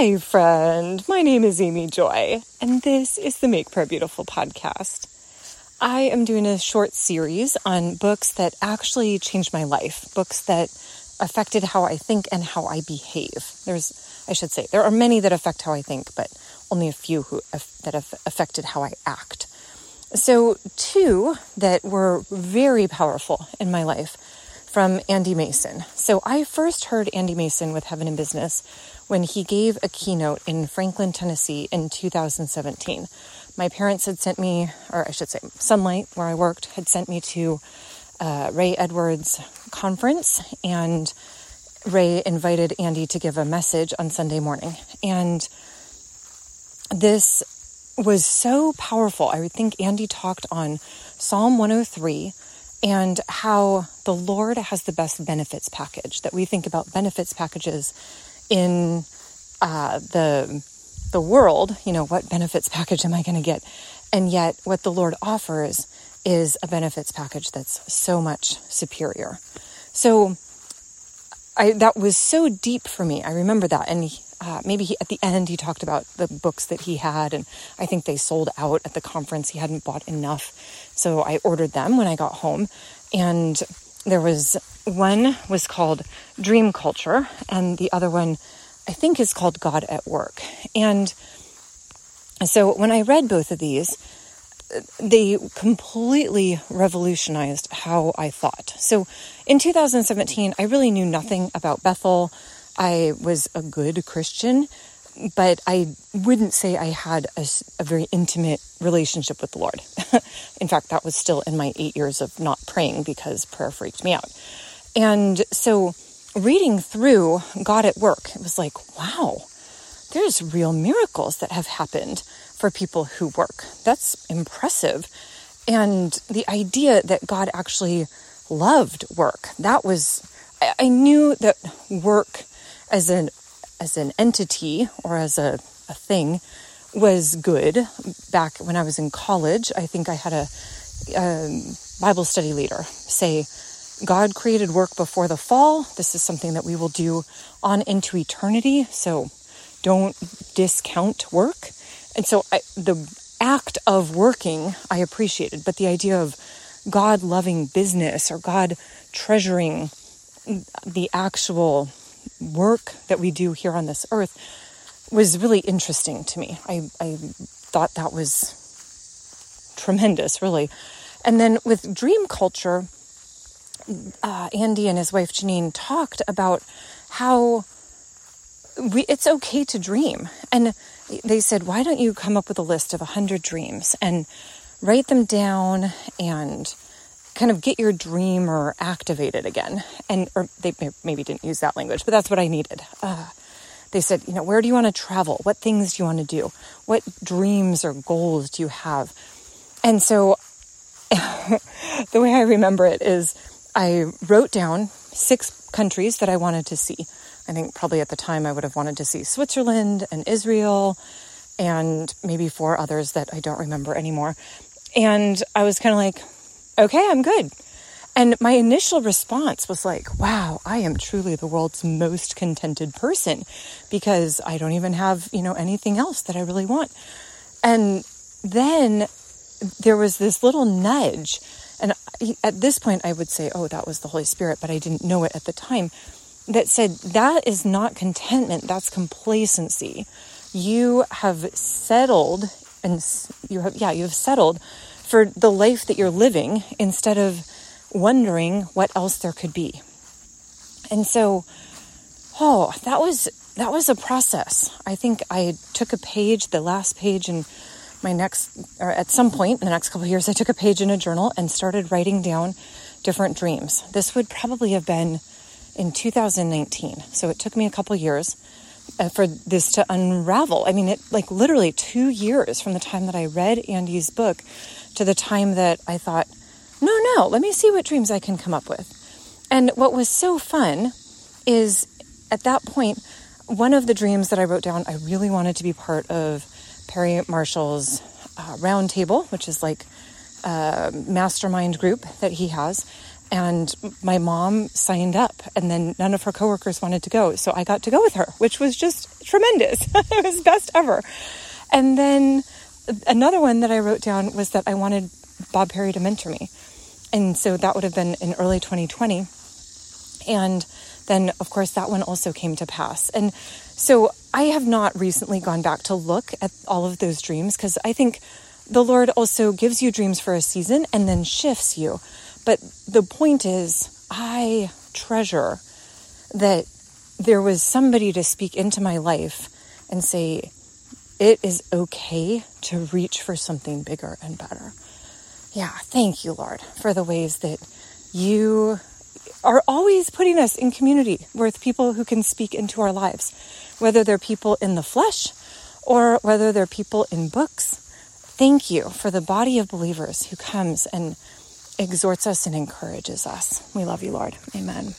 Hi, friend. My name is Amy Joy, and this is the Make Prayer Beautiful podcast. I am doing a short series on books that actually changed my life, books that affected how I think and how I behave. There's, I should say, there are many that affect how I think, but only a few who that have affected how I act. So, two that were very powerful in my life from Andy Mason. So, I first heard Andy Mason with Heaven in Business when he gave a keynote in Franklin, Tennessee in 2017. My parents had sent me, or I should say, Sunlight, where I worked, had sent me to uh, Ray Edwards' conference, and Ray invited Andy to give a message on Sunday morning. And this was so powerful. I think Andy talked on Psalm 103 and how the Lord has the best benefits package, that we think about benefits packages in uh, the the world, you know, what benefits package am I going to get? And yet, what the Lord offers is a benefits package that's so much superior. So, I that was so deep for me. I remember that, and uh, maybe he, at the end he talked about the books that he had, and I think they sold out at the conference. He hadn't bought enough, so I ordered them when I got home, and there was one was called Dream Culture, and the other one I think is called God at Work. And so when I read both of these, they completely revolutionized how I thought. So in 2017, I really knew nothing about Bethel. I was a good Christian, but I wouldn't say I had a, a very intimate relationship with the Lord. in fact, that was still in my eight years of not praying because prayer freaked me out. And so reading through God at Work, it was like, wow, there's real miracles that have happened for people who work. That's impressive. And the idea that God actually loved work, that was, I, I knew that work as an, as an entity or as a, a thing was good. Back when I was in college, I think I had a, a Bible study leader say, God created work before the fall. This is something that we will do on into eternity. So don't discount work. And so I, the act of working, I appreciated, but the idea of God loving business or God treasuring the actual work that we do here on this earth was really interesting to me. I, I thought that was tremendous, really. And then with dream culture, uh, Andy and his wife Janine talked about how we, it's okay to dream. And they said, why don't you come up with a list of 100 dreams and write them down and kind of get your dreamer activated again? And or they maybe didn't use that language, but that's what I needed. Uh, they said, you know, where do you want to travel? What things do you want to do? What dreams or goals do you have? And so the way I remember it is I wrote down six countries that I wanted to see. I think probably at the time I would have wanted to see Switzerland and Israel and maybe four others that I don't remember anymore. And I was kind of like, okay, I'm good. And my initial response was like, wow, I am truly the world's most contented person because I don't even have, you know, anything else that I really want. And then there was this little nudge and at this point, I would say, oh, that was the Holy Spirit, but I didn't know it at the time. That said, that is not contentment, that's complacency. You have settled, and you have, yeah, you have settled for the life that you're living instead of wondering what else there could be. And so, oh, that was that was a process. I think I took a page, the last page, and my next, or at some point in the next couple years, I took a page in a journal and started writing down different dreams. This would probably have been in 2019. So it took me a couple years uh, for this to unravel. I mean, it like literally two years from the time that I read Andy's book to the time that I thought, no, no, let me see what dreams I can come up with. And what was so fun is at that point, one of the dreams that I wrote down, I really wanted to be part of Perry Marshall's uh, Roundtable, which is like a mastermind group that he has. and my mom signed up and then none of her coworkers wanted to go so i got to go with her which was just tremendous it was best ever and then another one that i wrote down was that i wanted bob perry to mentor me. And so that would have been in early 2020 and then of course that one also came to pass. And so i have not recently gone back to look at all of those dreams because i think the lord also gives you dreams for a season and then shifts you. But the point is, I treasure that there was somebody to speak into my life and say, it is okay to reach for something bigger and better. Yeah, thank you, Lord, for the ways that you are always putting us in community with people who can speak into our lives, whether they're people in the flesh or whether they're people in books. Thank you for the body of believers who comes and exhorts us and encourages us. We love you, Lord. Amen.